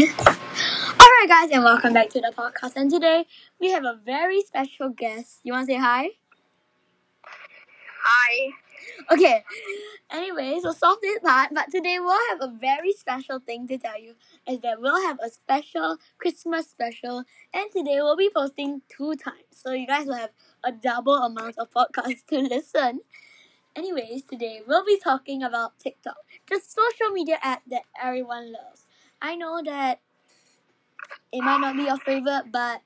Alright, guys, and welcome back to the podcast. And today we have a very special guest. You want to say hi? Hi. Okay. Anyway, so stop this part. But today we'll have a very special thing to tell you is that we'll have a special Christmas special, and today we'll be posting two times. So you guys will have a double amount of podcasts to listen. Anyways, today we'll be talking about TikTok, the social media app that everyone loves. I know that it might not be your favorite, but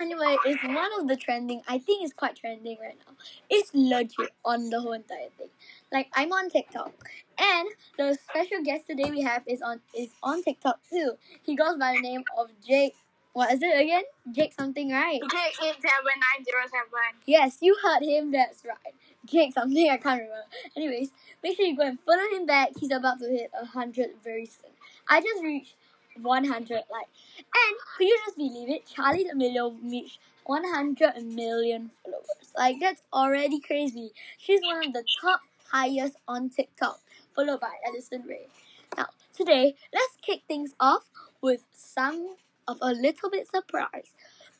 anyway, it's one of the trending. I think it's quite trending right now. It's legit on the whole entire thing. Like I'm on TikTok, and the special guest today we have is on is on TikTok too. He goes by the name of Jake. What is it again? Jake something, right? J eight seven nine zero seven. Yes, you heard him. That's right. Jake something. I can't remember. Anyways, make sure you go and follow him back. He's about to hit a hundred very soon. I just reached 100 like and could you just believe it Charli the d'amelio reached 100 million followers like that's already crazy she's one of the top highest on tiktok followed by addison Rae. now today let's kick things off with some of a little bit surprise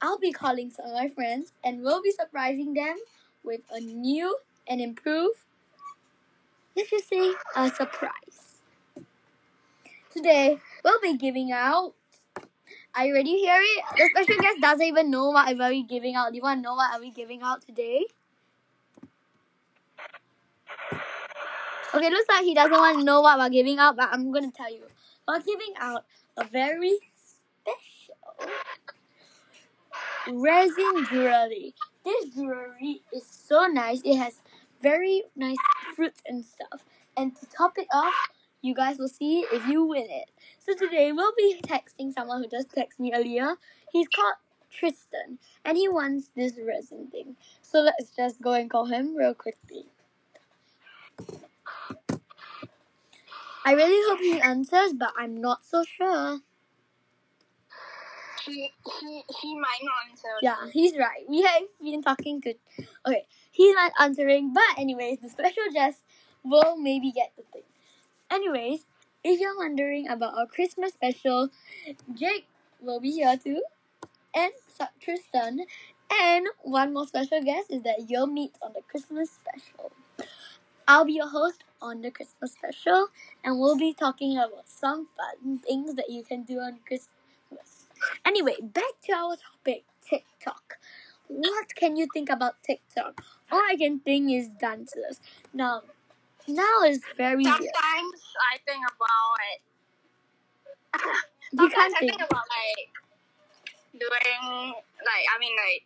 i'll be calling some of my friends and we'll be surprising them with a new and improved let's just say a surprise today we'll be giving out. Are you ready to hear it? The special guest doesn't even know what are we giving out. Do you want to know what are we giving out today? Okay, looks like he doesn't want to know what we're giving out, but I'm gonna tell you. We're giving out a very special resin jewelry. This jewelry is so nice. It has very nice fruits and stuff. And to top it off, you guys will see if you win it. So today we'll be texting someone who just texted me earlier. He's called Tristan and he wants this resin thing. So let's just go and call him real quickly. I really hope he answers, but I'm not so sure. He he he might not answer. Yeah, he's right. We have been talking to. Okay, he's not answering, but anyways, the special guest will maybe get the thing. Anyways, if you're wondering about our Christmas special, Jake will be here too, and Tristan, and one more special guest is that you'll meet on the Christmas special. I'll be your host on the Christmas special, and we'll be talking about some fun things that you can do on Christmas. Anyway, back to our topic TikTok. What can you think about TikTok? All I can think is dances. Now, now is very. Sometimes I think about You Sometimes can't I think. think about like doing like I mean like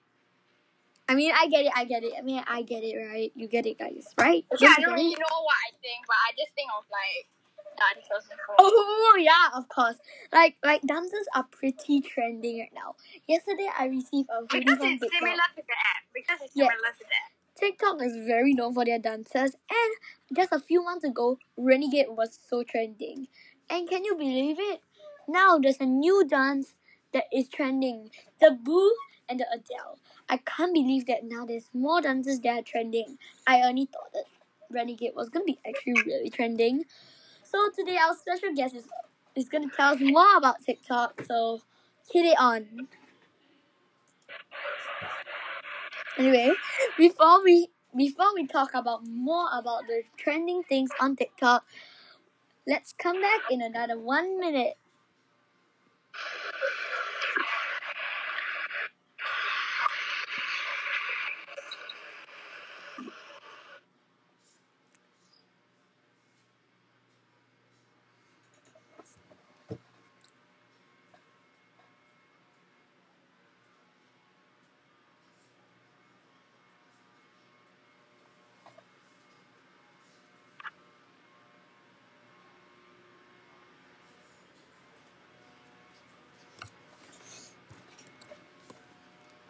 I mean, I get it. I get it. I mean, I get it, right? You get it, guys, right? yeah, I Don't you really it? know what I think, but I just think of like dancers and stuff. Oh yeah, of course. Like like dances are pretty trending right now. Yesterday I received a hoodie Because from it's TikTok. similar to the app. Because it's Yes. similar to that. TikTok is very known for their dances, and just a few months ago, Renegade was so trending. And can you believe it? Now there's a new dance that is trending: the Boo and the Adele. I can't believe that now there's more dances that are trending. I only thought that Renegade was gonna be actually really trending. So today our special guest is is gonna tell us more about TikTok. So hit it on. Anyway, before we before we talk about more about the trending things on TikTok, let's come back in another one minute.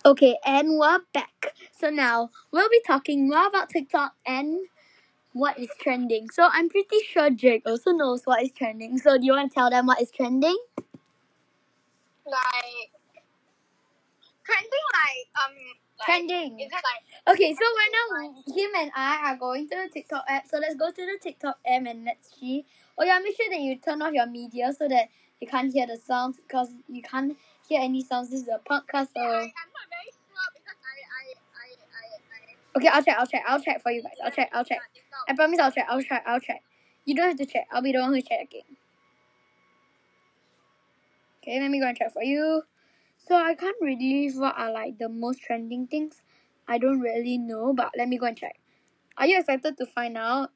Okay, and we're back. So now we'll be talking more about TikTok and what is trending. So I'm pretty sure Jake also knows what is trending. So do you want to tell them what is trending? Like trending like um like, Trending. Is it like Okay, so right now him and I are going to the TikTok app. So let's go to the TikTok app and let's see. Oh yeah, make sure that you turn off your media so that you can't hear the sounds because you can't hear any sounds. This is a podcast, so I'm very sure because I I I I. I okay. I'll check. I'll check. I'll check for you guys. I'll check. I'll check. I promise. I'll check. I'll check. I'll check. You don't have to check. I'll be the one who's checking. Okay, let me go and check for you. So I can't release what are like the most trending things. I don't really know, but let me go and check. Are you excited to find out?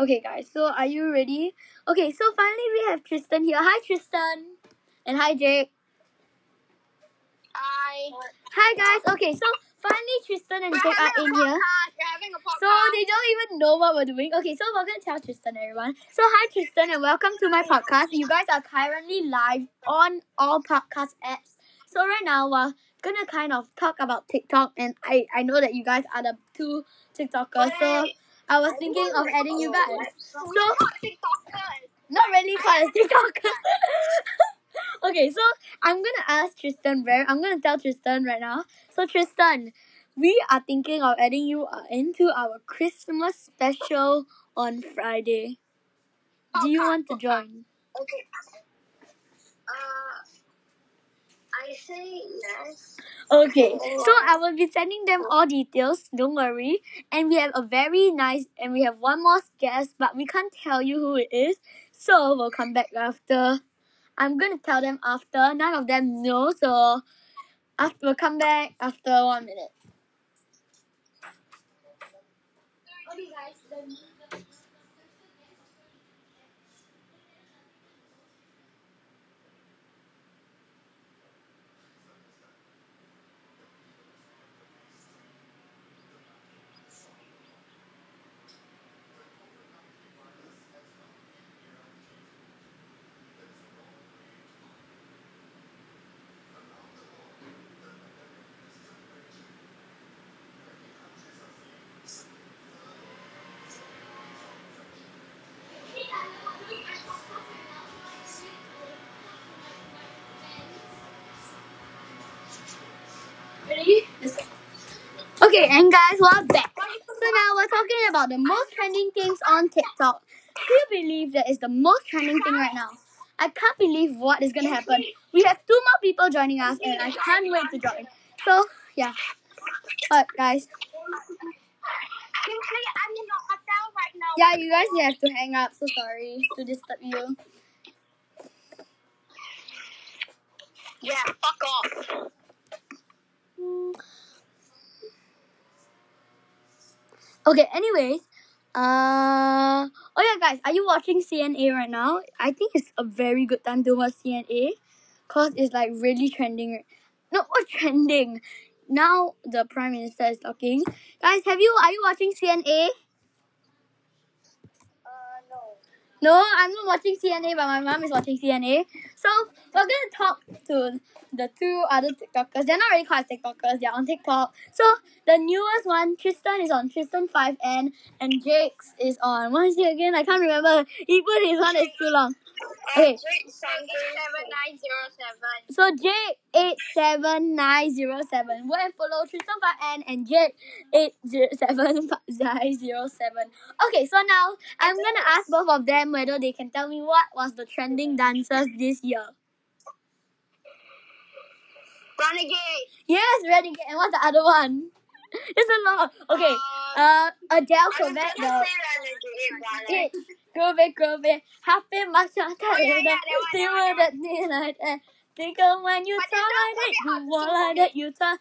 Okay, guys. So are you ready? Okay. So finally we have Tristan here. Hi, Tristan. And hi, Jake. Hi. Hi, guys. Okay. So finally Tristan and We're Jake are in here. We're having a podcast. So they don't even know what we're doing. Okay, so we're gonna tell Tristan everyone. So hi Tristan and welcome to my podcast. You guys are currently live on all podcast apps. So right now we're gonna kind of talk about TikTok and I, I know that you guys are the two TikTokers. So I was thinking of adding you guys. So not really called as TikTokers. okay, so I'm gonna ask Tristan very I'm gonna tell Tristan right now. So Tristan, we are thinking of adding you uh, into our Christmas special on Friday. Do you want to join? Okay. Uh, I say yes. Okay, so I will be sending them all details. Don't worry. And we have a very nice, and we have one more guest, but we can't tell you who it is. So we'll come back after. I'm gonna tell them after. None of them know, so after we'll come back after one minute. Okay, guys. Ready? Let's go. Okay, and guys, we're back. So now we're talking about the most trending things on TikTok. Do you believe that is the most trending thing right now? I can't believe what is gonna happen. We have two more people joining us, and I can't wait to join. So yeah, but guys, yeah, you guys you have to hang up. So sorry to disturb you. Yeah, fuck off. Okay, anyways, uh, oh yeah, guys, are you watching CNA right now? I think it's a very good time to watch CNA, cause it's like really trending. No, what trending? Now the prime minister is talking. Guys, have you are you watching CNA? Uh, no. I'm not watching CNA, but my mom is watching CNA. So we're gonna talk to the two other TikTokers. They're not really called TikTokers. They're on TikTok. So the newest one, Tristan is on Tristan Five N, and Jake's is on what is it again? I can't remember. He put his one. It's too long. Okay. Seven nine zero seven. So J eight seven nine zero seven. Go and follow Tristan Five N and Jake eight zero seven nine zero seven. Okay, so now I'm gonna ask both of them whether they can tell me what was the trending dancers this year. Renegade. Yes, Renegade. And what's the other one? It's a lot. Okay. Uh, Adele. The it. Go back, go back. Happy much on Oh, yeah, yeah, one, See that what one, that thing like that. Think of when you talk like that, you walk like that, you talk.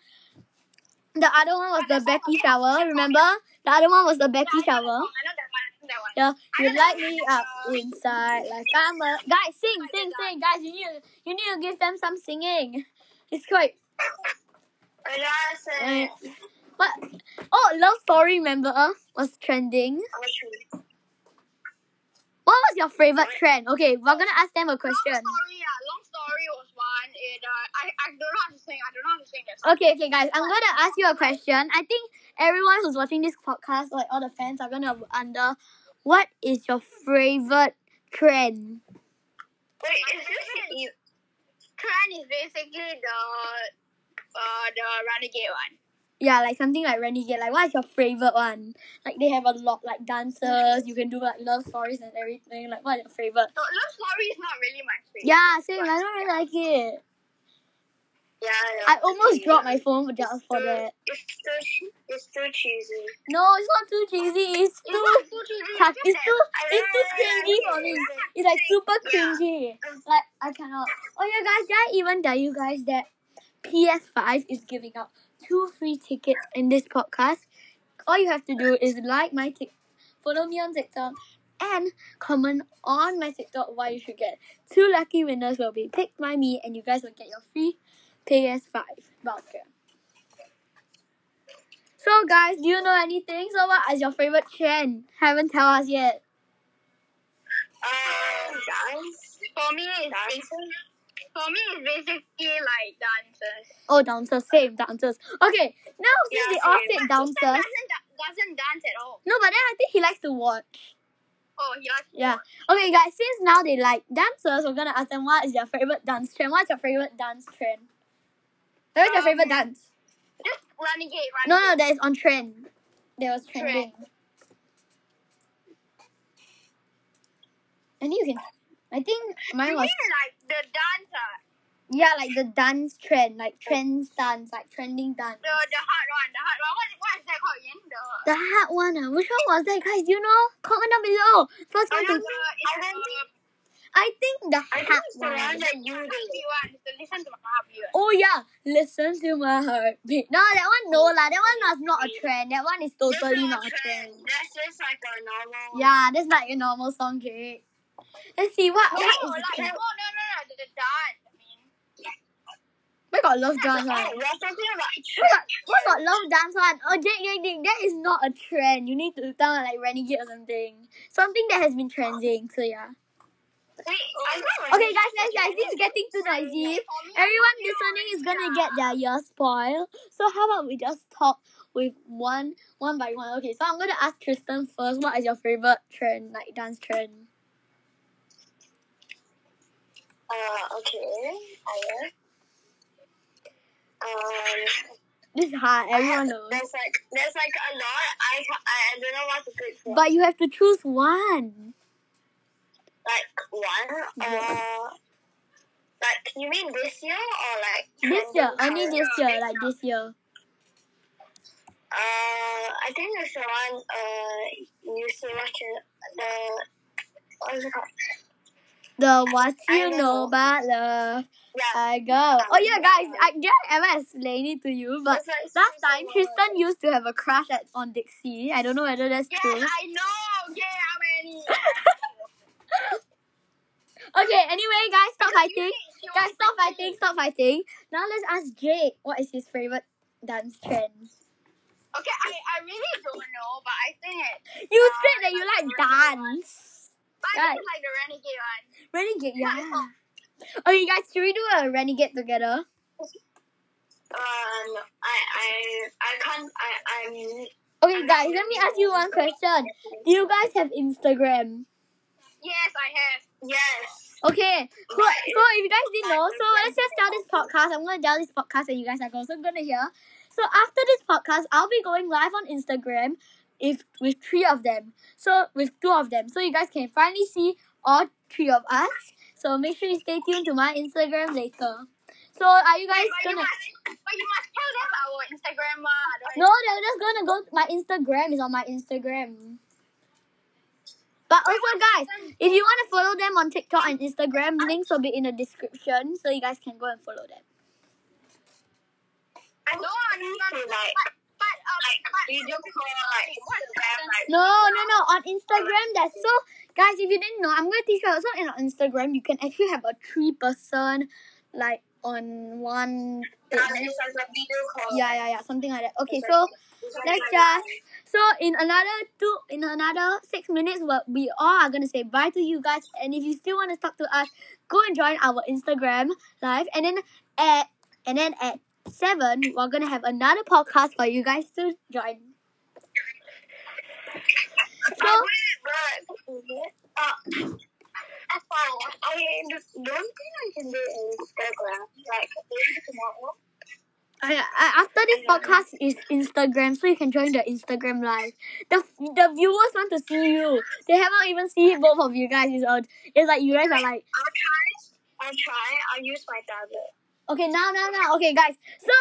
The other one was the Becky shower. Remember? The other one was the Becky shower. that one. I know that one. I know that one. Yeah, you light me up inside like I'm a guys. Sing, sing, sing, guys. You need, you need to give them some singing. It's quite. What? Oh, love story. Remember was trending. What was your favorite trend? Okay, we're gonna ask them a question. Long story, yeah. Long story was one. It, uh, I, I don't know how to sing. I don't know how to sing this. Okay, okay, guys. I'm gonna ask you a question. I think everyone who's watching this podcast, like all the fans, are gonna wonder, what is your favorite trend? Wait, is this Trend is basically the uh the renegade one. Yeah, like something like Renegade. Like, what is your favorite one? Like, they have a lot, like dancers. You can do like love stories and everything. Like, what is your favorite? So Love Story is not really my favorite. Yeah, same. I don't really like it. Yeah, I almost dropped my phone for just for too- that. It's too, it's too cheesy. No, it's not too cheesy. It's It's too. not too cheesy. It's that- too. It's too cringy for me. It's like super Yeah. cringy. Like I cannot. Oh yeah, guys, did I even tell you guys that PS5 is giving out two free tickets in this podcast? All you have to do is like my tick, follow me on TikTok, and comment on my TikTok why you should get. Two lucky winners will be picked by me, and you guys will get your free PS5 voucher. So guys, do you know anything? So what is your favorite trend? Haven't tell us yet. Uh, dance. For me, it's Dancing. For me, it's basically like dancers. Oh, dancers, same dancers. Okay, now since Yeah, they all said dancers, doesn't, doesn't dance at all. no, but then I think he likes to watch. Oh, he likes Yeah. Okay, guys, since now they like dancers, we're gonna ask them what is their favorite dance trend. What's your favorite dance trend? What's your Um, favorite dance? Just renegade, renegade. No, no, that is on trend. That was trending. And you can. I think mine You was mean like the dance. dancer, yeah, like the dance trend, like trends dance, like trending dance. the the hard one, the hard one. What, what is that called again? The The hard one, ah. which one was that, guys? You know? Comment down below. First I one to. I think- I think the I think hard it's the one that you do. one. It's the listen to my one. Oh yeah, listen to my heartbeat. No, that one no lah. That one was not a trend. That one is totally not a trend. That's just like a normal. Yeah, that's like a normal song, Jake. Let's see what No, what is like, the no, no, no, no, the, the dance. I mean, We got love dance Oh, one. we're talking We got, we got love dance one. Oh Jake, Jake, Jake, that is not a trend. You need to sound like Renegade or something. Something that has been trending. So yeah. Wait, I oh, got Okay, guys, guys, guys. This is getting too noisy. Everyone listening is gonna get their ear spoiled. So how about we just talk with one one by one? Okay, so I'm gonna ask Tristan first. What is your favorite trend, like dance trend? Uh, okay. I. Um, This is. I Everyone knows. There's like there's like a lot. I ca- I don't know what to pick for. But you have to choose one. like one. Uh, like you mean this year or like This year, only this year, like this year. Uh, I think it's the one. Uh, you to watch. The what is it called? The what you know. know about love. Yeah. I go. Oh yeah, guys. I I ever explain it to you, but last time. Tristan used to have a crush at on Dixie. I don't know whether that's Yeah, true. I know. Yeah, how many? Okay. Anyway, guys, stop fighting. you think she Guys, stop fighting. Stop fighting. Now let's ask Jake. What is his favorite dance trend? Okay, I, I really don't know, but I think it. You Uh, said that you like dance. Guys. like the renegade one. Renegade, yeah. Okay, guys, should we do a renegade together? Um, I I I can't. I I'm. Okay, guys, let me ask you one question. Do you guys have Instagram? Yes, I have. Yes. Okay, so, so if you guys didn't know, so let's just start this podcast. I'm gonna tell this podcast and you guys are also gonna hear. So after this podcast, I'll be going live on Instagram if with three of them. So with two of them. So you guys can finally see all three of us. So make sure you stay tuned to my Instagram later. So are you guys but, you gonna must, but you must tell them our Instagram. Uh, No, they're just gonna go my Instagram is on my Instagram. But also guys, if you wanna follow them on TikTok and Instagram, links will be in the description so you guys can go and follow them. I no, need to like But, but, like but, video call like No, no, no. On Instagram, that's so guys. If you didn't know, I'm gonna teach you. So in on Instagram, you can actually have a three person, like on one. Yeah. Yeah, yeah, yeah, something like that. Okay, so let's just. So in another two, in another six minutes, what we all are gonna say bye to you guys. And if you still want to talk to us, go and join our Instagram live. And then at and then at seven, we're gonna have another podcast for you guys to join. So. Uh, wait, but that's fine. I don't think I can do Instagram. Like maybe tomorrow. I, I, after this podcast is Instagram, so you can join the Instagram live. The the viewers want to see you. They haven't even seen both of you guys. It's, it's like you guys are like I'll try. I'll try. I'll use my tablet. Okay, now, now, now. Okay, guys. So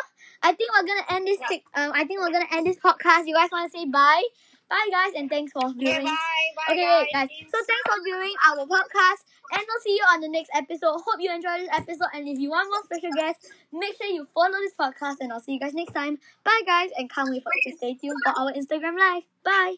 I think we're gonna end this. Tic- um, I think we're gonna end this podcast. You guys want to say bye? Bye, guys, and thanks for viewing. bye. Bye, Okay, wait, guys. So thanks for viewing our podcast, and we'll see you on the next episode. Hope you enjoyed this episode, and if you want more special guests, make sure you follow this podcast, and I'll see you guys next time. Bye, guys, and can't wait for you to stay tuned for our Instagram live. Bye.